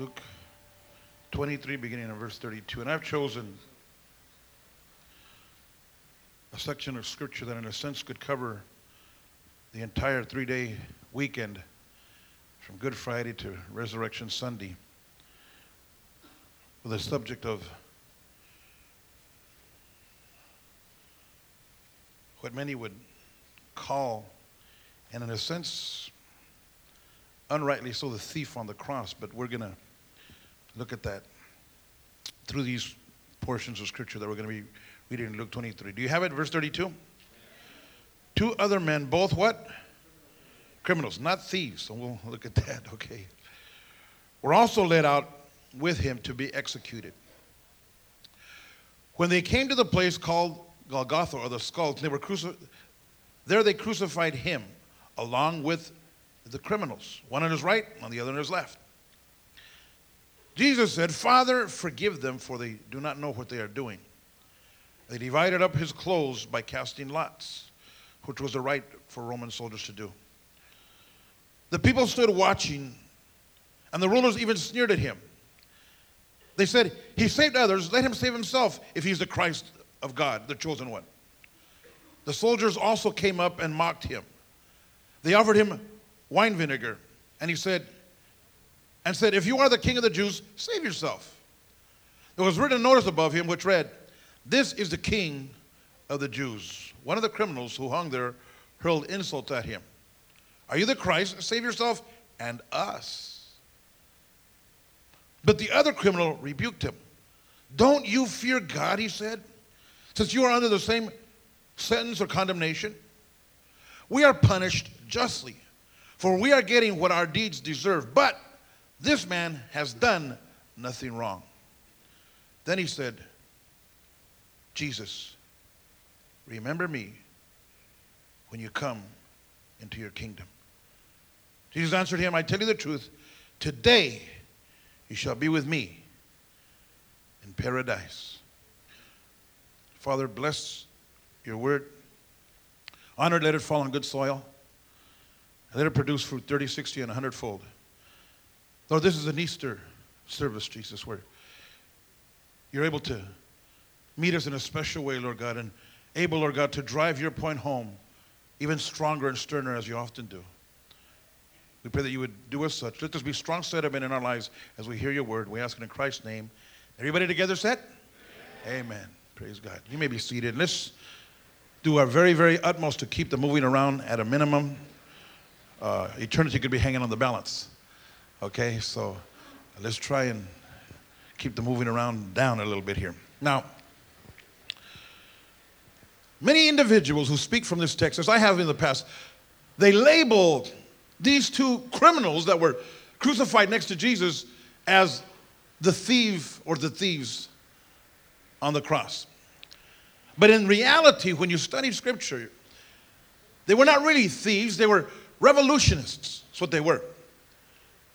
Luke 23, beginning in verse 32. And I've chosen a section of scripture that, in a sense, could cover the entire three day weekend from Good Friday to Resurrection Sunday with the subject of what many would call, and in a sense, unrightly so, the thief on the cross. But we're going to look at that through these portions of scripture that we're going to be reading in Luke 23. Do you have it? Verse 32? Two other men, both what? Criminals, not thieves. So we'll look at that, okay? Were also led out with him to be executed. When they came to the place called Golgotha or the skull, they were cruci- there they crucified him along with the criminals, one on his right, on the other on his left. Jesus said, Father, forgive them, for they do not know what they are doing. They divided up his clothes by casting lots, which was the right for Roman soldiers to do. The people stood watching, and the rulers even sneered at him. They said, He saved others, let him save himself if he's the Christ of God, the chosen one. The soldiers also came up and mocked him. They offered him wine vinegar, and he said, and said, If you are the king of the Jews, save yourself. There was written a notice above him which read, This is the king of the Jews. One of the criminals who hung there hurled insult at him. Are you the Christ? Save yourself and us. But the other criminal rebuked him. Don't you fear God, he said, since you are under the same sentence or condemnation? We are punished justly, for we are getting what our deeds deserve. But this man has done nothing wrong. Then he said, Jesus, remember me when you come into your kingdom. Jesus answered him, I tell you the truth, today you shall be with me in paradise. Father, bless your word. Honor, let it fall on good soil. Let it produce fruit 30, 60, and 100 fold. Lord, this is an Easter service, Jesus, where you're able to meet us in a special way, Lord God, and able, Lord God, to drive your point home even stronger and sterner as you often do. We pray that you would do us such. Let us be strong sediment in our lives as we hear your word. We ask it in Christ's name. Everybody together set? Amen. Amen. Praise God. You may be seated. Let's do our very, very utmost to keep the moving around at a minimum. Uh, eternity could be hanging on the balance. Okay, so let's try and keep the moving around down a little bit here. Now, many individuals who speak from this text, as I have in the past, they label these two criminals that were crucified next to Jesus as the thief or the thieves on the cross. But in reality, when you study scripture, they were not really thieves, they were revolutionists. That's what they were.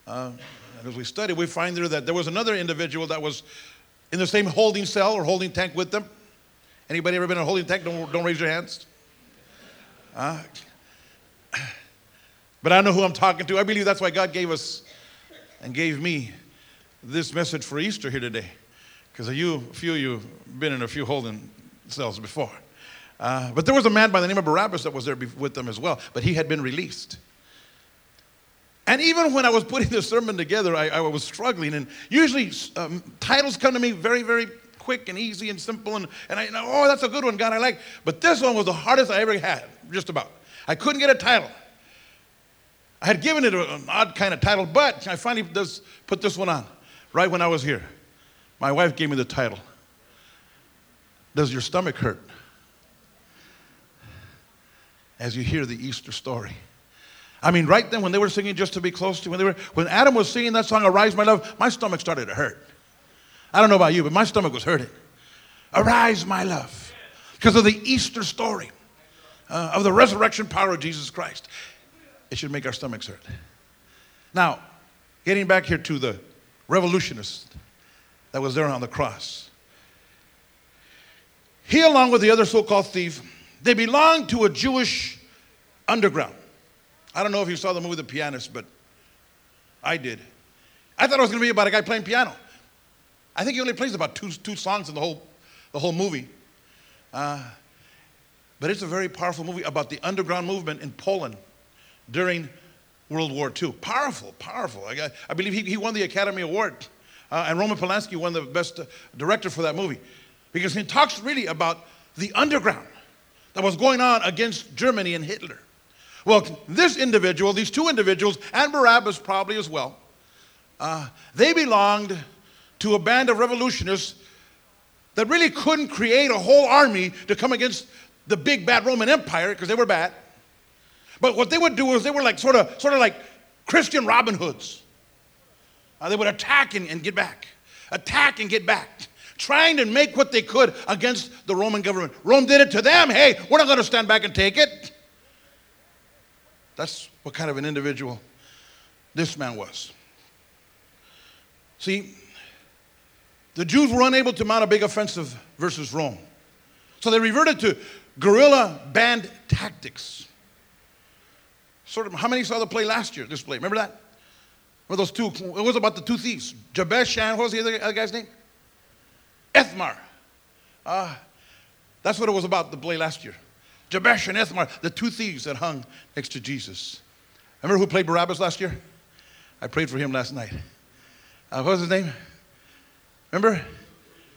Uh, and as we study, we find there that there was another individual that was in the same holding cell or holding tank with them. Anybody ever been in a holding tank? Don't, don't raise your hands. Uh, but I know who I'm talking to. I believe that's why God gave us and gave me this message for Easter here today. Because you, a few of you have been in a few holding cells before. Uh, but there was a man by the name of Barabbas that was there with them as well, but he had been released. And even when I was putting the sermon together, I, I was struggling. And usually um, titles come to me very, very quick and easy and simple. And, and I, know oh, that's a good one, God, I like. But this one was the hardest I ever had, just about. I couldn't get a title. I had given it an odd kind of title, but I finally just put this one on right when I was here. My wife gave me the title Does Your Stomach Hurt? As you hear the Easter story. I mean, right then when they were singing just to be close to when they were when Adam was singing that song, Arise, my love, my stomach started to hurt. I don't know about you, but my stomach was hurting. Arise, my love. Because of the Easter story, uh, of the resurrection power of Jesus Christ. It should make our stomachs hurt. Now, getting back here to the revolutionist that was there on the cross. He, along with the other so called thief, they belonged to a Jewish underground. I don't know if you saw the movie The Pianist, but I did. I thought it was going to be about a guy playing piano. I think he only plays about two, two songs in the whole, the whole movie. Uh, but it's a very powerful movie about the underground movement in Poland during World War II. Powerful, powerful. I, I believe he, he won the Academy Award. Uh, and Roman Polanski won the best uh, director for that movie. Because he talks really about the underground that was going on against Germany and Hitler. Well, this individual, these two individuals, and Barabbas probably as well, uh, they belonged to a band of revolutionists that really couldn't create a whole army to come against the big bad Roman Empire because they were bad. But what they would do is they were like sort of, sort of like Christian Robin Hoods. Uh, they would attack and, and get back, attack and get back, trying to make what they could against the Roman government. Rome did it to them. Hey, we're not going to stand back and take it. That's what kind of an individual this man was. See, the Jews were unable to mount a big offensive versus Rome. So they reverted to guerrilla band tactics. Sort of, how many saw the play last year? This play, remember that? Remember those two? It was about the two thieves, Jabesh and what was the other, other guy's name? Ethmar. Ah, uh, that's what it was about the play last year. Jabesh and Ethmar, the two thieves that hung next to Jesus. Remember who played Barabbas last year? I prayed for him last night. Uh, what was his name? Remember?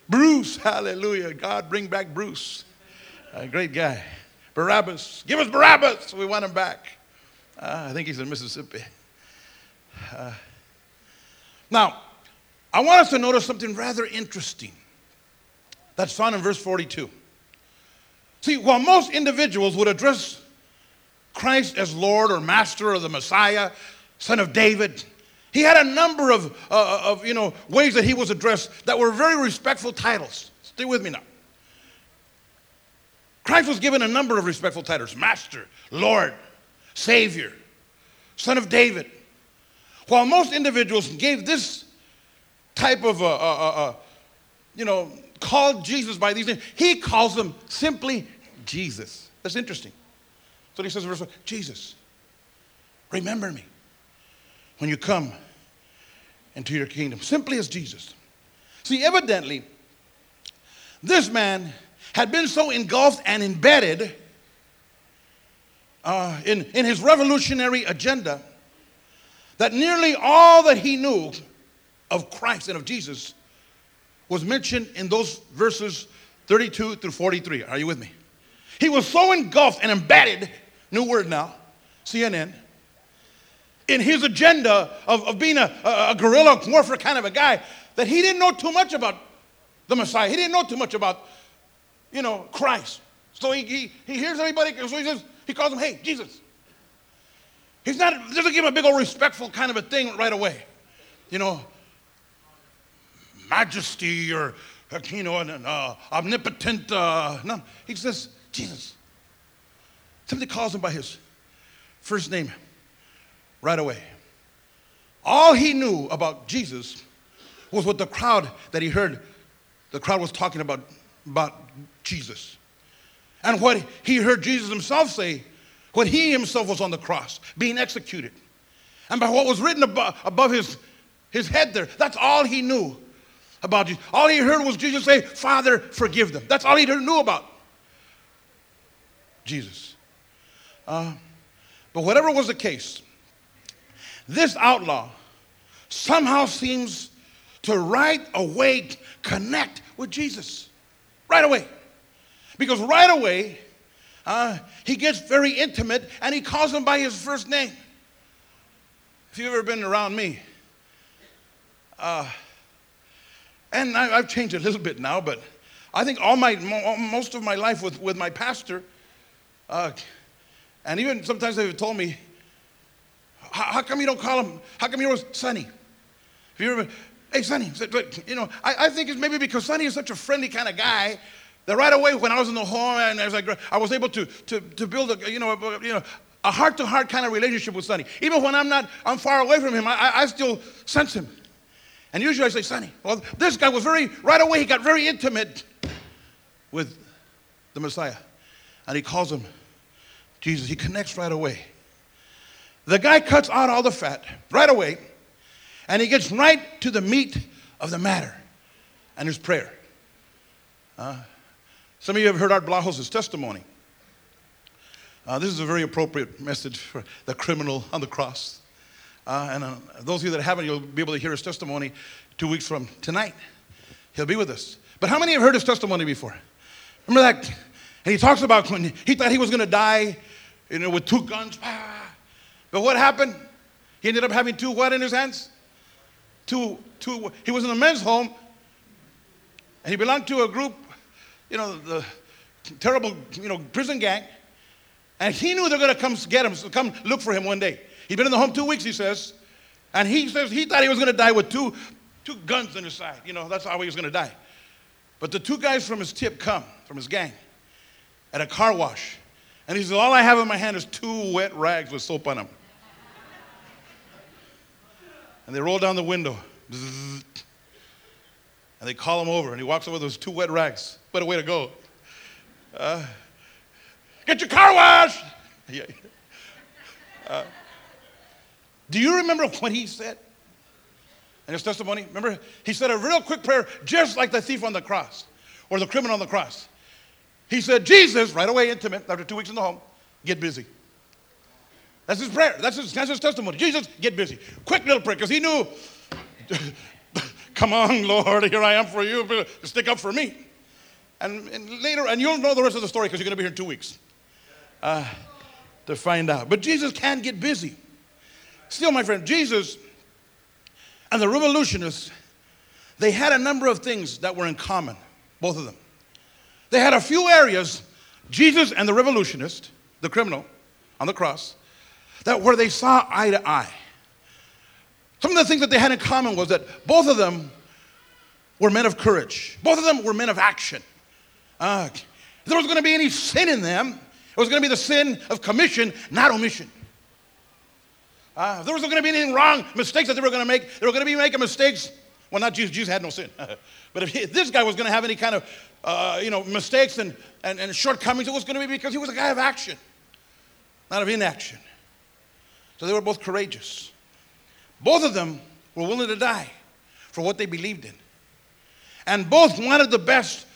Bruce. Hallelujah. God, bring back Bruce. A great guy. Barabbas. Give us Barabbas. We want him back. Uh, I think he's in Mississippi. Uh, now, I want us to notice something rather interesting. That's found in verse 42. See, while most individuals would address Christ as Lord or Master or the Messiah, Son of David, he had a number of, uh, of you know, ways that he was addressed that were very respectful titles. Stay with me now. Christ was given a number of respectful titles Master, Lord, Savior, Son of David. While most individuals gave this type of, uh, uh, uh, uh you know, called Jesus by these names, he calls them simply Jesus. That's interesting. So he says in verse 1 Jesus, remember me when you come into your kingdom, simply as Jesus. See, evidently, this man had been so engulfed and embedded uh, in, in his revolutionary agenda that nearly all that he knew of Christ and of Jesus was mentioned in those verses 32 through 43. Are you with me? He was so engulfed and embedded, new word now, CNN, in his agenda of, of being a, a, guerrilla warfare kind of a guy that he didn't know too much about the Messiah. He didn't know too much about, you know, Christ. So he, he, he hears everybody, so he says, he calls him, hey, Jesus. He's not, doesn't give him a big old respectful kind of a thing right away. You know, majesty or, you know, an, uh, omnipotent, uh, no. He says, Jesus. Somebody calls him by his first name right away. All he knew about Jesus was what the crowd that he heard, the crowd was talking about, about Jesus. And what he heard Jesus himself say when he himself was on the cross, being executed. And by what was written above, above his, his head there, that's all he knew about Jesus. All he heard was Jesus say, Father, forgive them. That's all he knew about Jesus. Uh, but whatever was the case, this outlaw somehow seems to right away connect with Jesus. Right away. Because right away, uh, he gets very intimate and he calls him by his first name. If you've ever been around me, uh, and I, have changed a little bit now, but I think all my most of my life with, with my pastor, uh, and even sometimes they've told me, how, come you don't call him? How come you're Sonny? If you ever, hey Sonny, you know, I, I think it's maybe because Sonny is such a friendly kind of guy that right away when I was in the home and I, I was able to, to, to build a, you know, a, you know, a heart-to-heart kind of relationship with Sonny. Even when I'm not, I'm far away from him, I, I still sense him. And usually I say, Sonny. Well, this guy was very, right away, he got very intimate with the Messiah. And he calls him Jesus. He connects right away. The guy cuts out all the fat right away And he gets right to the meat of the matter and his prayer. Uh, some of you have heard Art Blajos' testimony. Uh, this is a very appropriate message for the criminal on the cross. Uh, and uh, those of you that haven't, you'll be able to hear his testimony two weeks from tonight. He'll be with us. But how many have heard his testimony before? Remember that? And he talks about when he thought he was going to die, you know, with two guns. But what happened? He ended up having two what in his hands? Two, two. He was in a men's home, and he belonged to a group, you know, the terrible, you know, prison gang. And he knew they're going to come get him, so come look for him one day. He'd been in the home two weeks, he says. And he says he thought he was going to die with two, two guns in his side. You know, that's how he was going to die. But the two guys from his tip come, from his gang, at a car wash. And he says, All I have in my hand is two wet rags with soap on them. And they roll down the window. And they call him over, and he walks over those two wet rags. What a way to go. Uh, Get your car washed. Yeah. Uh, do you remember what he said in his testimony? Remember, he said a real quick prayer, just like the thief on the cross or the criminal on the cross. He said, Jesus, right away, intimate, after two weeks in the home, get busy. That's his prayer. That's his, that's his testimony. Jesus, get busy. Quick little prayer, because he knew, come on, Lord, here I am for you. Stick up for me. And, and later, and you'll know the rest of the story because you're going to be here in two weeks uh, to find out. But Jesus can get busy. Still, my friend, Jesus and the revolutionists, they had a number of things that were in common, both of them. They had a few areas, Jesus and the revolutionist, the criminal on the cross, that where they saw eye to eye. Some of the things that they had in common was that both of them were men of courage. Both of them were men of action. Uh, if there was going to be any sin in them, it was going to be the sin of commission, not omission. Uh, there was not going to be anything wrong, mistakes that they were going to make, they were going to be making mistakes. Well, not Jesus. Jesus had no sin. but if, he, if, this guy was going to have any kind of, uh, you know, mistakes and, and, and shortcomings, it was going to be because he was a guy of action, not of inaction. So they were both courageous. Both of them were willing to die for what they believed in. And both wanted the best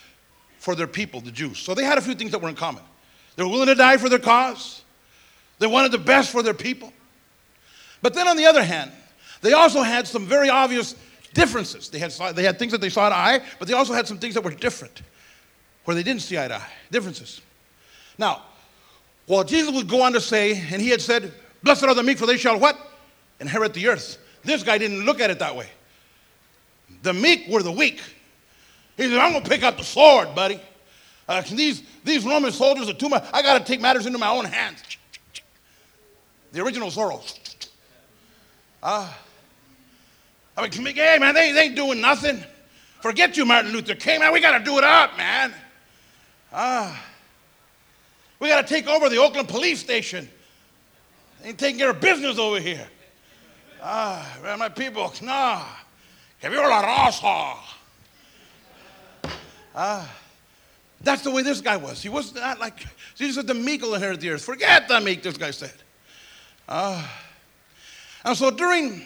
for their people, the Jews. So they had a few things that were in common. They were willing to die for their cause. They wanted the best for their people. But then on the other hand, they also had some very obvious differences. They had, they had things that they saw eye to eye, but they also had some things that were different, where they didn't see eye to eye. Differences. Now, while Jesus would go on to say, and he had said, Blessed are the meek, for they shall what? Inherit the earth. This guy didn't look at it that way. The meek were the weak. He said, I'm going to pick up the sword, buddy. Uh, these, these Roman soldiers are too much. I got to take matters into my own hands. The original Zorro. Uh, I mean, hey, man, they, they ain't doing nothing. Forget you, Martin Luther King, man. We got to do it up, man. Ah. Uh, we got to take over the Oakland police station. They ain't taking care of business over here. Ah, man, my people, nah. Que viva la raza. Ah. That's the way this guy was. He was not like, Jesus said, the meek will inherit the earth. Forget the meek, this guy said. Uh, and so during,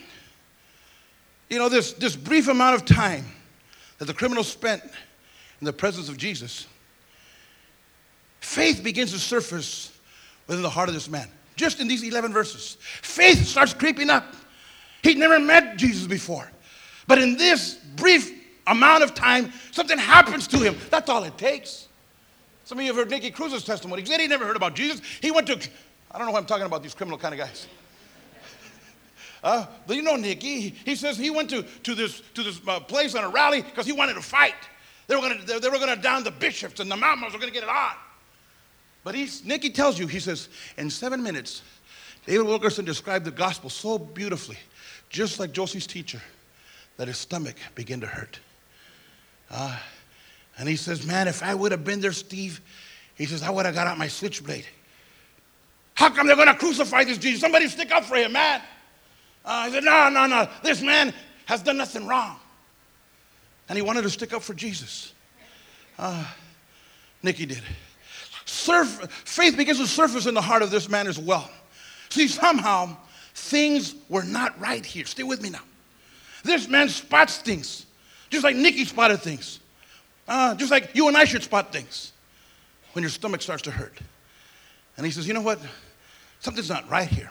you know, this, this brief amount of time that the criminal spent in the presence of Jesus, faith begins to surface within the heart of this man. Just in these 11 verses. Faith starts creeping up. He'd never met Jesus before. But in this brief amount of time, something happens to him. That's all it takes. Some of you have heard Nicky Cruz's testimony. He said he never heard about Jesus. He went to, I don't know why I'm talking about these criminal kind of guys. Uh, you know Nicky, he says he went to, to this, to this uh, place on a rally because he wanted to fight. They were going to they were going to down the bishops and the Mau Maus were going to get it on. But he's, Nicky tells you, he says, in seven minutes, David Wilkerson described the gospel so beautifully, just like Josie's teacher, that his stomach began to hurt. Uh, and he says, Man, if I would have been there, Steve, he says, I would have got out my switchblade. How come they're going to crucify this Jesus? Somebody stick up for him, man. Uh, he said, No, no, no. This man has done nothing wrong. And he wanted to stick up for Jesus. Uh, Nicky did. Surf, faith begins to surface in the heart of this man as well. See, somehow things were not right here. Stay with me now. This man spots things, just like Nicky spotted things. Uh, just like you and I should spot things when your stomach starts to hurt. And he says, You know what? Something's not right here.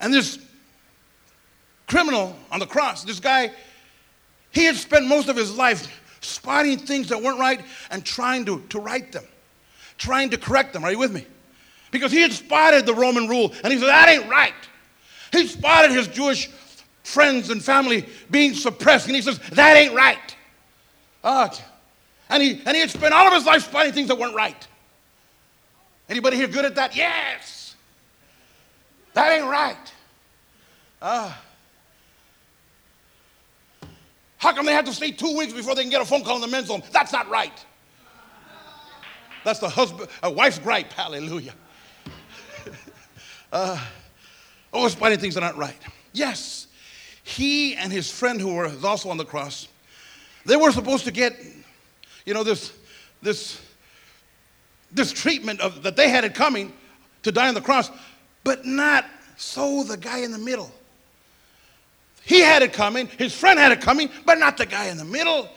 And this criminal on the cross, this guy, he had spent most of his life spotting things that weren't right and trying to, to right them, trying to correct them. Are you with me? Because he had spotted the Roman rule and he said, That ain't right. He spotted his Jewish friends and family being suppressed and he says, That ain't right. Uh, and, he, and he had spent all of his life spotting things that weren't right. Anybody here good at that? Yes. That ain't right. Uh, how come they have to stay two weeks before they can get a phone call in the men's home? That's not right. That's the husband, a wife's gripe. Hallelujah. uh, always finding things that aren't right. Yes, he and his friend who was also on the cross, they were supposed to get, you know, this, this, this treatment of, that they had it coming to die on the cross, but not so the guy in the middle. He had it coming, his friend had it coming, but not the guy in the middle.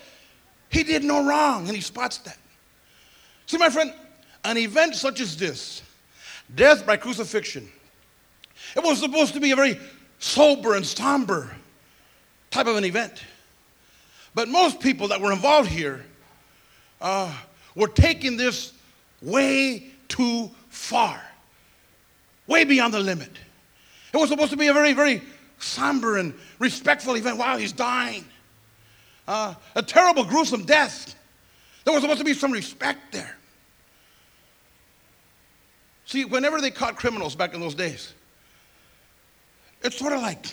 He did no wrong, and he spots that. See, my friend, an event such as this, death by crucifixion, it was supposed to be a very sober and somber type of an event. But most people that were involved here uh, were taking this way too far, way beyond the limit. It was supposed to be a very, very somber and respectful event. Wow, he's dying. Uh, a terrible, gruesome death. There was supposed to be some respect there. See, whenever they caught criminals back in those days, it's sort of like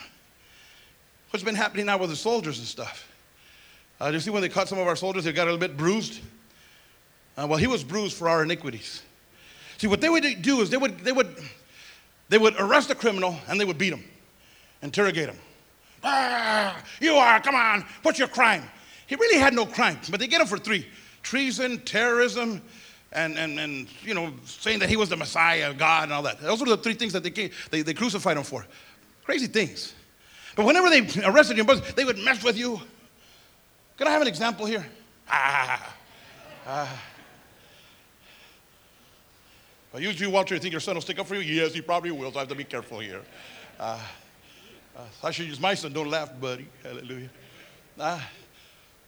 what's been happening now with the soldiers and stuff. Uh, you see when they caught some of our soldiers, they got a little bit bruised? Uh, well, he was bruised for our iniquities. See, what they would do is they would, they would, they would arrest a criminal and they would beat him, interrogate him. Ah, you are, come on, what's your crime? He really had no crime, but they get him for three treason, terrorism, and, and, and you know, saying that he was the Messiah, of God, and all that. Those were the three things that they, they, they crucified him for. Crazy things. But whenever they arrested him, they would mess with you. Can I have an example here? Ah. ah. Well, usually, Walter, you think your son will stick up for you? Yes, he probably will, so I have to be careful here. Uh, uh, I should use my son. Don't laugh, buddy. Hallelujah. Uh,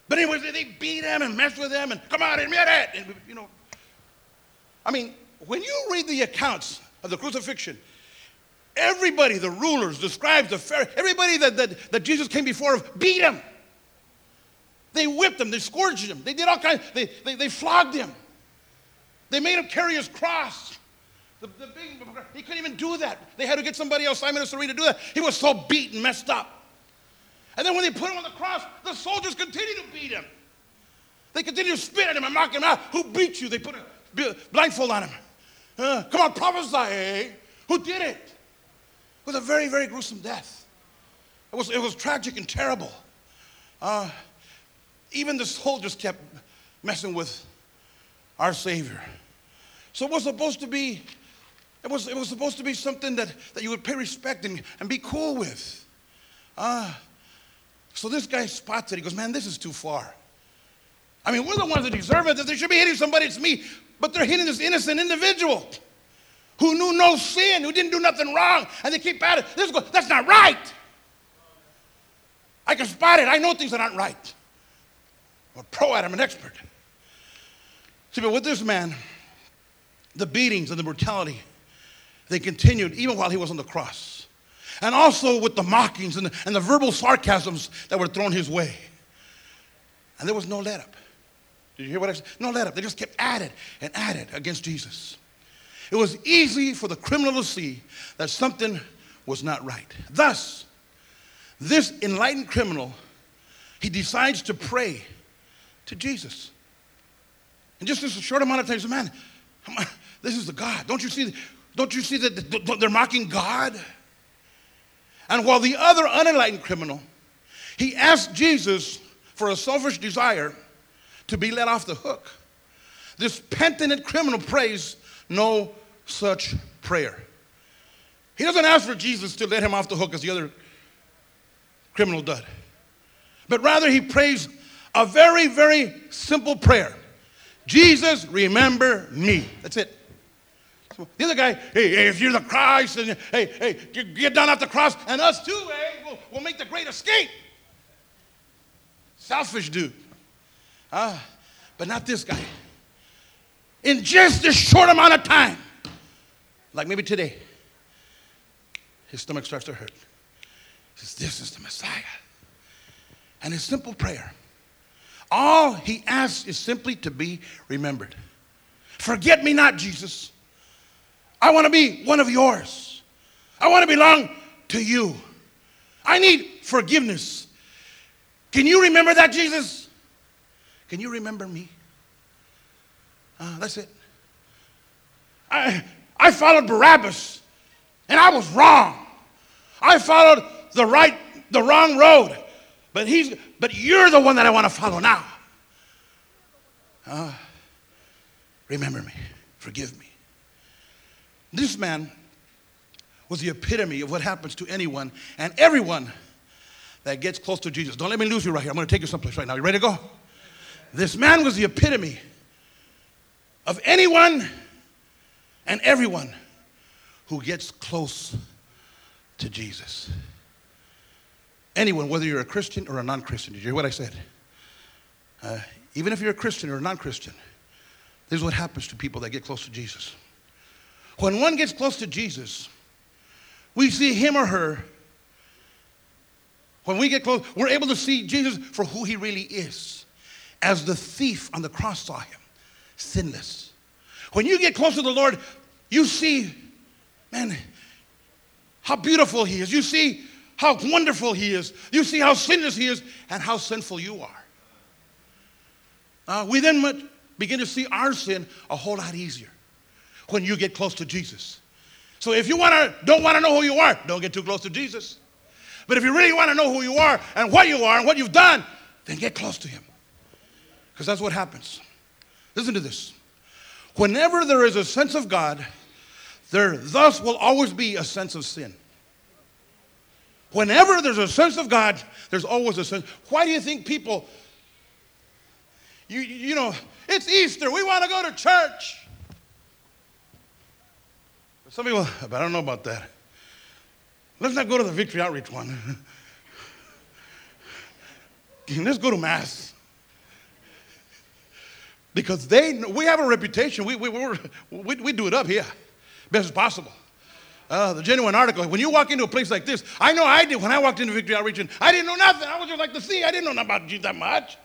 but anyway, they beat him and mess with him and come on, admit it. And, you know, I mean, when you read the accounts of the crucifixion, everybody, the rulers, the scribes, the Pharisees, everybody that, that, that Jesus came before of, beat him. They whipped him, they scourged him, they did all kinds, they, they, they flogged him. They made him carry his cross. The, the big, he couldn't even do that. They had to get somebody else, Simon of Cyrene, to do that. He was so beaten, messed up. And then when they put him on the cross, the soldiers continued to beat him. They continued to spit at him and mock him out. Who beat you? They put a blindfold on him. Uh, come on, prophesy. Eh? Who did it? It was a very, very gruesome death. It was, it was tragic and terrible. Uh, even the soldiers kept messing with our Savior. So it was supposed to be it was, it was supposed to be something that, that you would pay respect and, and be cool with. Uh, so this guy spots it. He goes, Man, this is too far. I mean, we're the ones that deserve it. They should be hitting somebody, it's me. But they're hitting this innocent individual who knew no sin, who didn't do nothing wrong, and they keep at it. This is, that's not right. I can spot it. I know things that aren't right. I'm a pro at it, I'm an expert. See, but with this man, the beatings and the brutality they continued even while he was on the cross. And also with the mockings and the, and the verbal sarcasms that were thrown his way. And there was no let up. Did you hear what I said? No let up. They just kept at it and at it against Jesus. It was easy for the criminal to see that something was not right. Thus, this enlightened criminal, he decides to pray to Jesus. And just this short amount of time, he said, Man, this is the God. Don't you see? Don't you see that they're mocking God? And while the other unenlightened criminal, he asked Jesus for a selfish desire to be let off the hook. This penitent criminal prays no such prayer. He doesn't ask for Jesus to let him off the hook as the other criminal did, But rather, he prays a very, very simple prayer Jesus, remember me. That's it. The other guy, hey, hey, if you're the Christ, and hey, hey, get down off the cross, and us too, hey, we'll, we'll make the great escape. Selfish dude. Uh, but not this guy. In just a short amount of time, like maybe today, his stomach starts to hurt. He says, This is the Messiah. And his simple prayer, all he asks is simply to be remembered. Forget me not, Jesus. I want to be one of yours. I want to belong to you. I need forgiveness. Can you remember that, Jesus? Can you remember me? Uh, that's it. I, I followed Barabbas, and I was wrong. I followed the right, the wrong road. But he's, but you're the one that I want to follow now. Uh, remember me. Forgive me. This man was the epitome of what happens to anyone and everyone that gets close to Jesus. Don't let me lose you right here. I'm going to take you someplace right now. You ready to go? This man was the epitome of anyone and everyone who gets close to Jesus. Anyone, whether you're a Christian or a non Christian. Did you hear what I said? Uh, even if you're a Christian or a non Christian, this is what happens to people that get close to Jesus. When one gets close to Jesus, we see him or her. When we get close, we're able to see Jesus for who he really is, as the thief on the cross saw him, sinless. When you get close to the Lord, you see, man, how beautiful he is. You see how wonderful he is. You see how sinless he is and how sinful you are. Uh, we then begin to see our sin a whole lot easier when you get close to Jesus. So if you wanna, don't want to know who you are, don't get too close to Jesus. But if you really want to know who you are and what you are and what you've done, then get close to him. Because that's what happens. Listen to this. Whenever there is a sense of God, there thus will always be a sense of sin. Whenever there's a sense of God, there's always a sense. Why do you think people, you, you know, it's Easter, we want to go to church. Some people, but I don't know about that. Let's not go to the victory outreach one. Let's go to Mass. Because they, we have a reputation. We, we, we, we do it up here, best as possible. Uh, the genuine article. When you walk into a place like this, I know I did when I walked into Victory Outreach, and I didn't know nothing. I was just like the sea. I didn't know nothing about Jesus that much.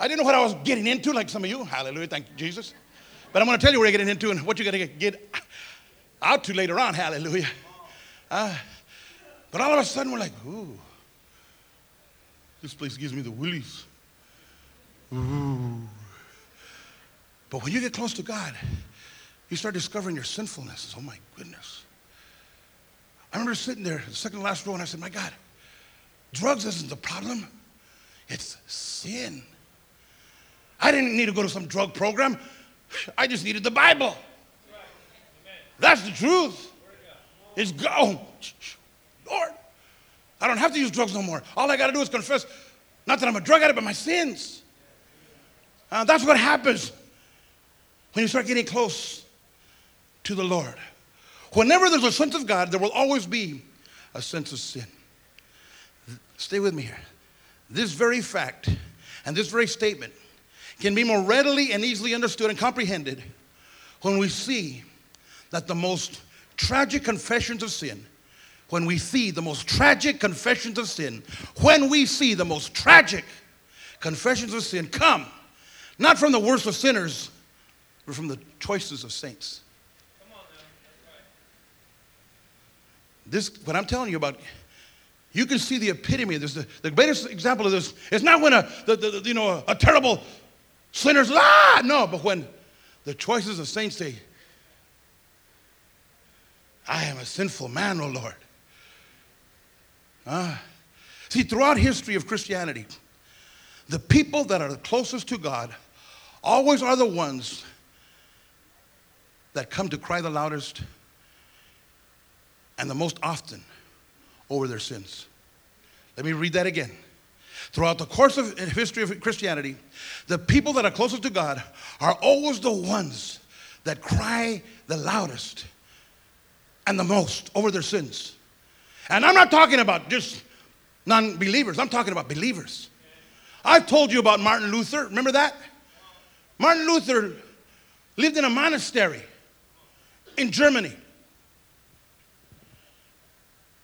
I didn't know what I was getting into, like some of you. Hallelujah, thank you, Jesus. But I'm going to tell you what you're getting into and what you're going to get out to later on. Hallelujah. Uh, but all of a sudden, we're like, ooh, this place gives me the willies. Ooh. But when you get close to God, you start discovering your sinfulness. Oh my goodness. I remember sitting there, the second last row, and I said, My God, drugs isn't the problem, it's sin. I didn't need to go to some drug program, I just needed the Bible. That's the truth. It's go. Oh, Lord, I don't have to use drugs no more. All I got to do is confess, not that I'm a drug addict, but my sins. Uh, that's what happens when you start getting close to the Lord. Whenever there's a sense of God, there will always be a sense of sin. Stay with me here. This very fact and this very statement can be more readily and easily understood and comprehended when we see that the most tragic confessions of sin, when we see the most tragic confessions of sin, when we see the most tragic confessions of sin come, not from the worst of sinners, but from the choices of saints. This, what I'm telling you about, you can see the epitome this. The, the greatest example of this is not when a, the, the, you know, a, a terrible sinner's, ah, no, but when the choices of saints say, I am a sinful man, O oh Lord. Ah. See, throughout history of Christianity, the people that are the closest to God always are the ones that come to cry the loudest and the most often over their sins. Let me read that again. Throughout the course of history of Christianity, the people that are closest to God are always the ones that cry the loudest and the most over their sins. And I'm not talking about just non believers, I'm talking about believers. I've told you about Martin Luther. Remember that? Martin Luther lived in a monastery in Germany.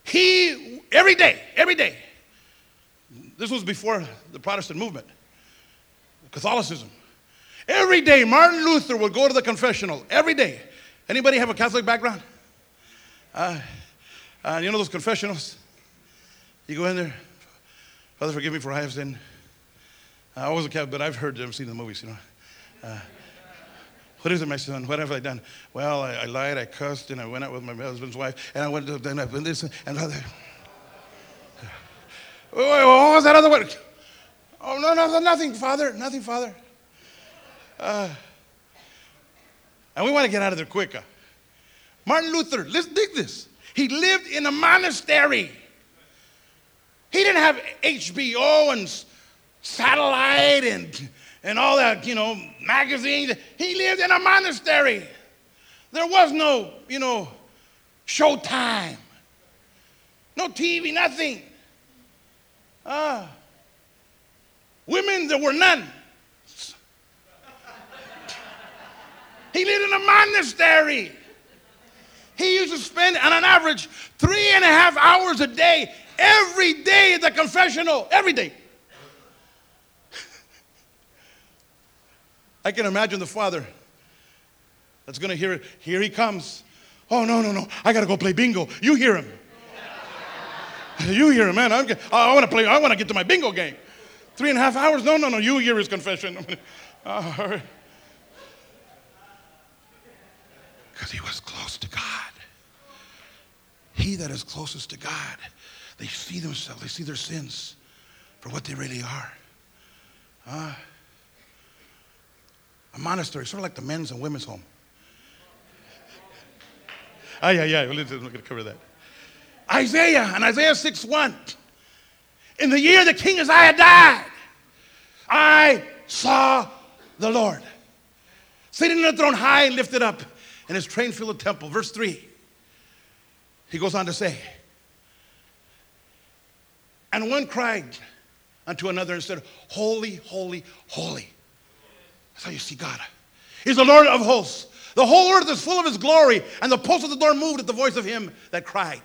He, every day, every day, this was before the Protestant movement, Catholicism. Every day, Martin Luther would go to the confessional. Every day. Anybody have a Catholic background? Uh, uh, you know those confessionals? You go in there, Father, forgive me for I have sinned. I wasn't Catholic, but I've heard them, seen the movies, you know. Uh, what is it, my son? What have I done? Well, I, I, lied, I cussed, and I went out with my husband's wife, and I went to, then I did this, and other. What was that other word? Oh, no, no, nothing, Father. Nothing, Father. Uh, and we want to get out of there quicker. Martin Luther, let's dig this. He lived in a monastery. He didn't have HBO and satellite and, and all that, you know, magazines. He lived in a monastery. There was no, you know, showtime, no TV, nothing. Ah. Women, there were none. He lived in a monastery. He used to spend, on an average, three and a half hours a day, every day at the confessional, every day. I can imagine the father that's to hear it. Here he comes. Oh, no, no, no. I got to go play bingo. You hear him. You hear him, man. I'm, I want to play. I want to get to my bingo game. Three and a half hours? No, no, no. You hear his confession. Uh, Because he was close to God. He that is closest to God, they see themselves, they see their sins for what they really are. Uh, a monastery, sort of like the men's and women's home. Ah, yeah, yeah. We're going to cover that. Isaiah and Isaiah 6 1. In the year the king Uzziah died, I saw the Lord sitting on the throne high and lifted up, and his train filled the temple. Verse 3. He goes on to say, And one cried unto another and said, Holy, holy, holy. That's how you see God. He's the Lord of hosts. The whole earth is full of his glory, and the posts of the door moved at the voice of him that cried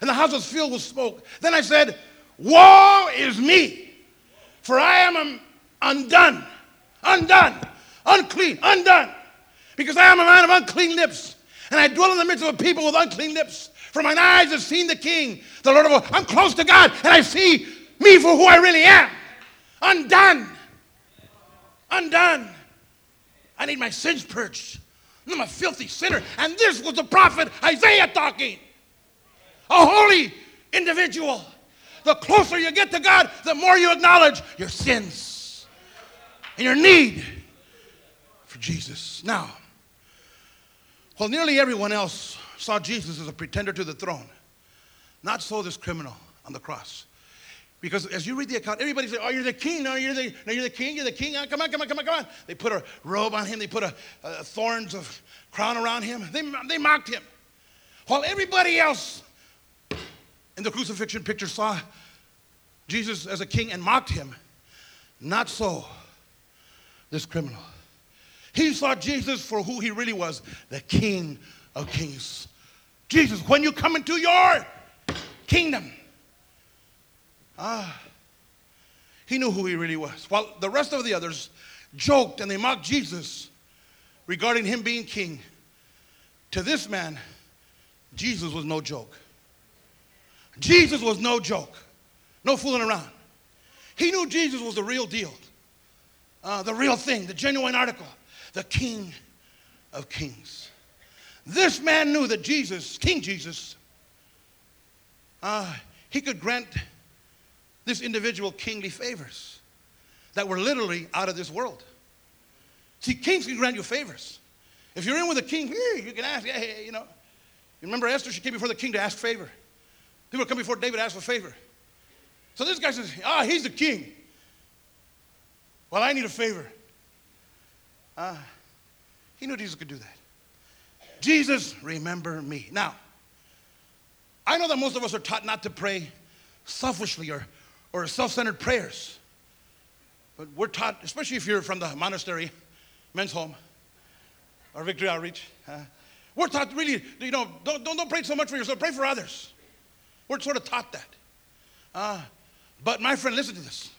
and the house was filled with smoke. Then I said, Woe is me, for I am um, undone, undone, unclean, undone, because I am a man of unclean lips, and I dwell in the midst of a people with unclean lips. For mine eyes have seen the King, the Lord of all. I'm close to God, and I see me for who I really am. Undone, undone. I need my sins purged. I'm a filthy sinner. And this was the prophet Isaiah talking a holy individual. The closer you get to God, the more you acknowledge your sins and your need for Jesus. Now, while nearly everyone else saw Jesus as a pretender to the throne, not so this criminal on the cross. Because as you read the account, everybody says, Oh, you're the king. No, you're the, no, you're the king. You're the king. Ah, come on, come on, come on, come on. They put a robe on him. They put a, a thorns of crown around him. They, they mocked him. While everybody else in the crucifixion picture saw Jesus as a king and mocked him. Not so, this criminal. He saw Jesus for who he really was the King of Kings. Jesus, when you come into your kingdom, ah, he knew who he really was. While the rest of the others joked and they mocked Jesus regarding him being king, to this man, Jesus was no joke. Jesus was no joke, no fooling around. He knew Jesus was the real deal, uh, the real thing, the genuine article, the King of Kings. This man knew that Jesus, King Jesus, uh, he could grant this individual kingly favors that were literally out of this world. See, kings can grant you favors. If you're in with a king, you can ask, hey, you know. You remember Esther, she came before the king to ask favor. People come before David to ask for favor. So this guy says, ah, he's the king. Well, I need a favor. Uh, he knew Jesus could do that. Jesus, remember me. Now, I know that most of us are taught not to pray selfishly or, or self centered prayers. But we're taught, especially if you're from the monastery, men's home, or victory outreach, uh, we're taught really, you know, don't, don't, don't pray so much for yourself, pray for others. We're sort of taught that. Uh, but my friend, listen to this.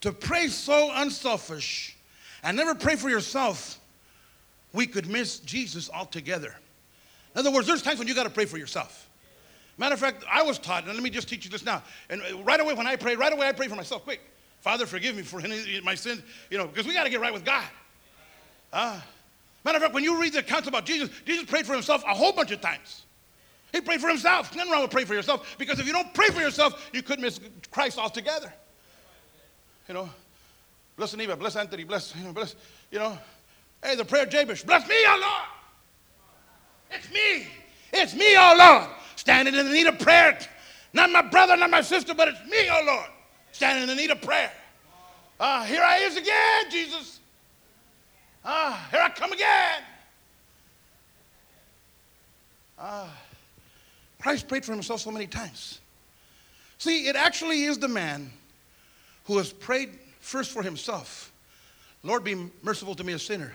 To pray so unselfish and never pray for yourself, we could miss Jesus altogether. In other words, there's times when you got to pray for yourself. Matter of fact, I was taught, and let me just teach you this now. And right away, when I pray, right away, I pray for myself. Quick, Father, forgive me for my sins, you know, because we got to get right with God. Uh, matter of fact, when you read the accounts about Jesus, Jesus prayed for himself a whole bunch of times. He prayed for himself. Nothing wrong with praying for yourself, because if you don't pray for yourself, you could miss Christ altogether. You know, bless Anita, bless Anthony, bless, you know, bless, you know. Hey, the prayer Jabez, bless me, oh Lord. It's me. It's me, oh Lord standing in the need of prayer. Not my brother, not my sister, but it's me, oh Lord, standing in the need of prayer. Ah, uh, here I is again, Jesus. Ah, uh, here I come again. Ah, uh, Christ prayed for himself so many times. See, it actually is the man who has prayed first for himself. Lord, be merciful to me, a sinner,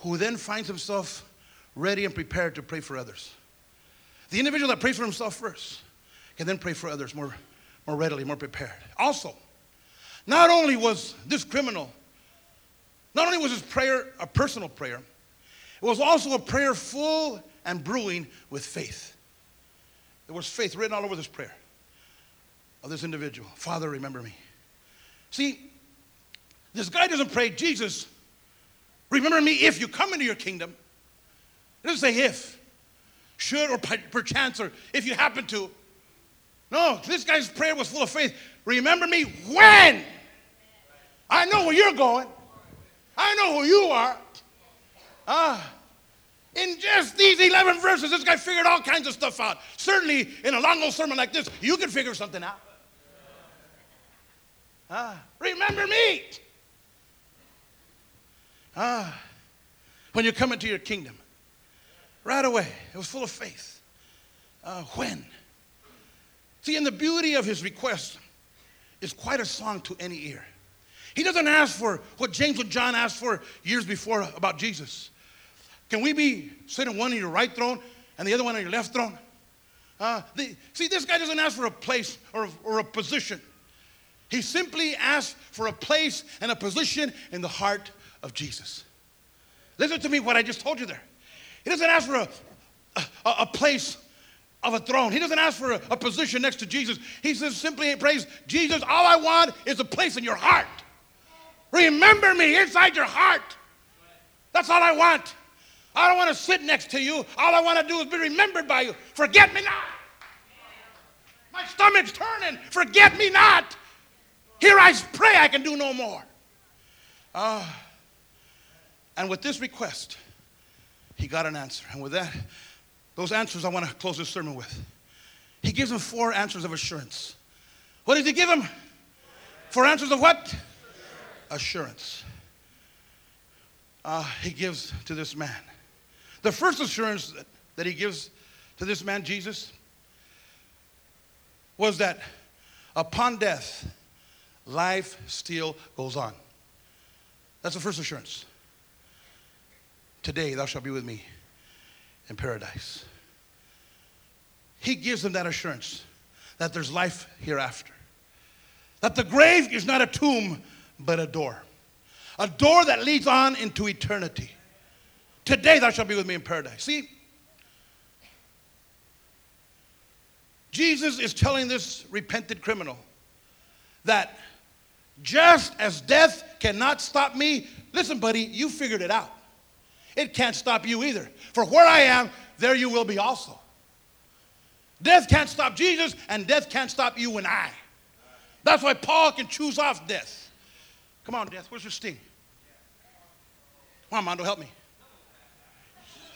who then finds himself ready and prepared to pray for others. The individual that prays for himself first can then pray for others more, more readily, more prepared. Also, not only was this criminal, not only was his prayer a personal prayer, it was also a prayer full and brewing with faith. There was faith written all over this prayer of this individual. Father, remember me. See, this guy doesn't pray, Jesus, remember me if you come into your kingdom. It doesn't say if should or perchance or if you happen to. No, this guy's prayer was full of faith. Remember me when? I know where you're going. I know who you are. Ah. In just these 11 verses, this guy figured all kinds of stuff out. Certainly, in a long old sermon like this, you can figure something out. Ah, remember me. Ah, when you come into your kingdom. Right away. It was full of faith. Uh, when? See, and the beauty of his request is quite a song to any ear. He doesn't ask for what James and John asked for years before about Jesus. Can we be sitting one on your right throne and the other one on your left throne? Uh, the, see, this guy doesn't ask for a place or, or a position. He simply asks for a place and a position in the heart of Jesus. Listen to me, what I just told you there. He doesn't ask for a, a, a place of a throne. He doesn't ask for a, a, position next to Jesus. He says simply, prays, Jesus, all I want is a place in your heart. Remember me inside your heart. That's all I want. I don't want to sit next to you. All I want to do is be remembered by you. Forget me not. My stomach's turning. Forget me not. Here I pray I can do no more. Uh, and with this request, he got an answer. And with that, those answers I want to close this sermon with. He gives him four answers of assurance. What does he give him? Four answers of what? Assurance. Uh, he gives to this man. The first assurance that, that he gives to this man, Jesus, was that upon death, life still goes on. That's the first assurance. Today thou shalt be with me in paradise. He gives them that assurance that there's life hereafter. That the grave is not a tomb, but a door. A door that leads on into eternity. Today thou shalt be with me in paradise. See, Jesus is telling this repented criminal that just as death cannot stop me, listen, buddy, you figured it out. It can't stop you either. For where I am, there you will be also. Death can't stop Jesus, and death can't stop you and I. That's why Paul can choose off death. Come on, death, where's your sting? Come on, Mondo, help me.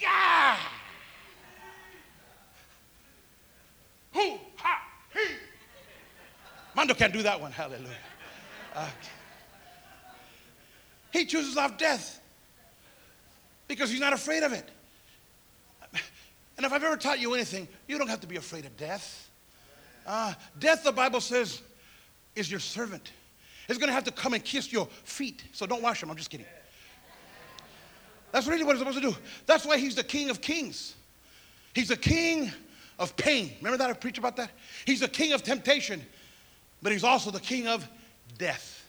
Yeah! Who, ha, he. Mondo can't do that one. Hallelujah. Uh, he chooses off death because he's not afraid of it. And if I've ever taught you anything, you don't have to be afraid of death. Uh, death, the Bible says, is your servant. It's going to have to come and kiss your feet. So don't wash them. I'm just kidding. That's really what he's supposed to do. That's why he's the king of kings. He's the king of pain. Remember that I preached about that? He's the king of temptation, but he's also the king of death.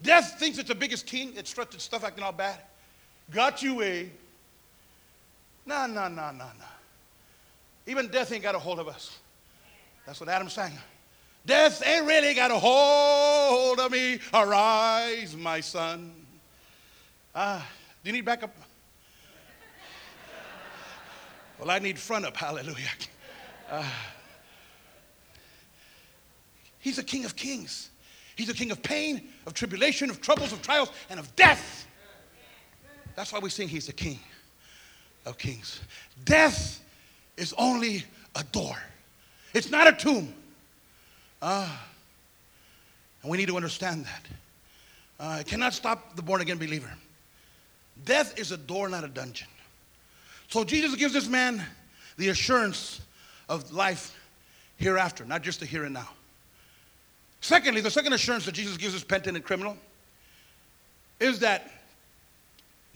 Death thinks it's the biggest king. It struts its stuff acting all bad. Got you, eh? Nah, nah, nah, nah, nah. Even death ain't got a hold of us. That's what Adam's saying. Death ain't really got a hold of me. Arise, my son. Ah, do you need backup? Well, I need front up. Hallelujah. Uh, he's the King of Kings. He's the King of pain, of tribulation, of troubles, of trials, and of death. That's why we sing He's the King of Kings. Death is only a door, it's not a tomb. Uh, and we need to understand that. Uh, it cannot stop the born again believer. Death is a door, not a dungeon. So Jesus gives this man the assurance of life hereafter, not just the here and now. Secondly, the second assurance that Jesus gives this penitent and criminal is that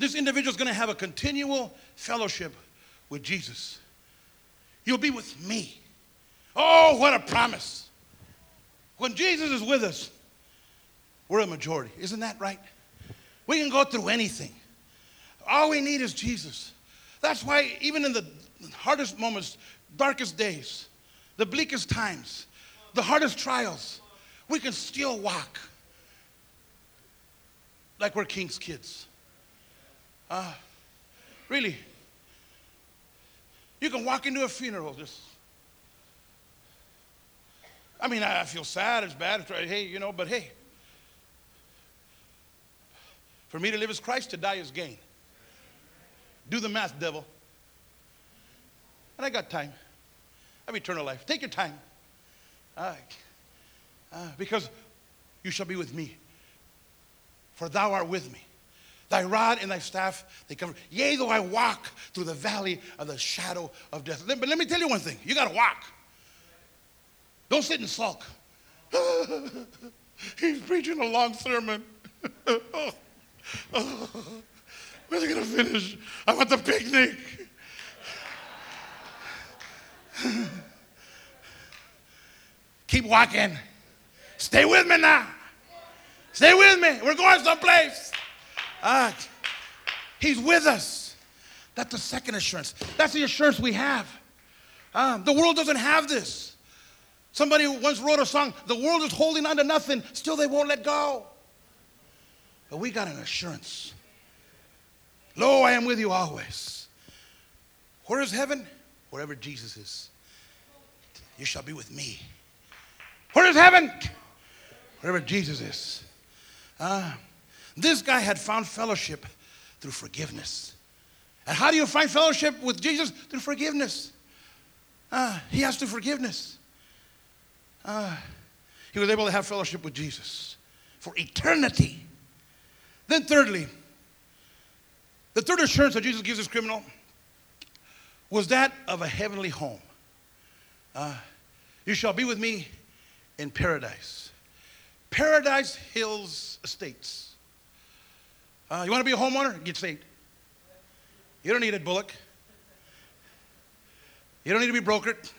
this individual is going to have a continual fellowship with Jesus. You'll be with me. Oh, what a promise. When Jesus is with us, we're a majority. Isn't that right? We can go through anything. All we need is Jesus. That's why, even in the hardest moments, darkest days, the bleakest times, the hardest trials, we can still walk like we're king's kids. Uh, really. You can walk into a funeral just. I mean, I feel sad, it's bad, it's right, hey, you know, but hey. For me to live is Christ, to die is gain. Do the math, devil. And I got time. I have eternal life. Take your time. Uh, uh, because you shall be with me. For thou art with me. Thy rod and thy staff, they cover. Yea, though I walk through the valley of the shadow of death. But let me tell you one thing you got to walk. Don't sit and sulk. He's preaching a long sermon. When's it going to finish? I want the picnic. Keep walking. Stay with me now. Stay with me. We're going someplace. Uh, he's with us. That's the second assurance. That's the assurance we have. Um, the world doesn't have this. Somebody once wrote a song, the world is holding on to nothing, still they won't let go. But we got an assurance. Lo, I am with you always. Where is heaven? Wherever Jesus is. You shall be with me. Where is heaven? Wherever Jesus is. Uh, this guy had found fellowship through forgiveness. And how do you find fellowship with Jesus? Through forgiveness. Uh, he has to forgiveness. Uh, he was able to have fellowship with Jesus for eternity. Then, thirdly, the third assurance that Jesus gives this criminal was that of a heavenly home. Uh, you shall be with me in paradise. Paradise Hills Estates. Uh, you want to be a homeowner? Get saved. You don't need a bullock. You don't need to be brokered.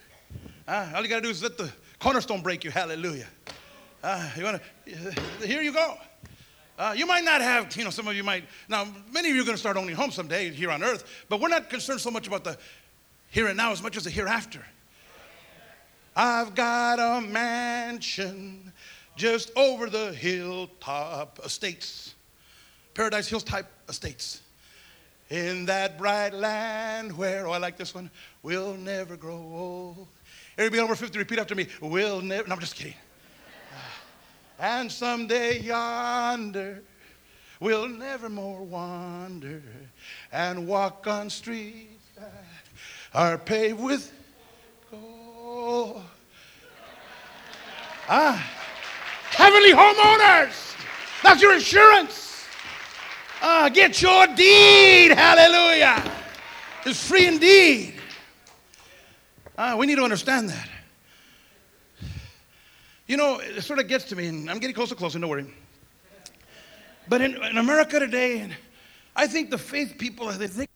Uh, all you got to do is let the cornerstone break you. Hallelujah. Uh, you want to? Here you go. Uh, you might not have, you know, some of you might, now, many of you are going to start owning homes someday here on earth, but we're not concerned so much about the here and now as much as the hereafter. I've got a mansion just over the hilltop estates, Paradise Hills type estates. In that bright land where, oh, I like this one, we'll never grow old. Everybody over 50, repeat after me. We'll never, no, I'm just kidding. And someday yonder we'll never more wander and walk on streets that are paved with gold. Ah, heavenly homeowners. That's your insurance. Ah, get your deed. Hallelujah. It's free indeed. Ah, we need to understand that. You know, it sort of gets to me, and I'm getting closer, closer, don't worry. But in, in America today, I think the faith people, they think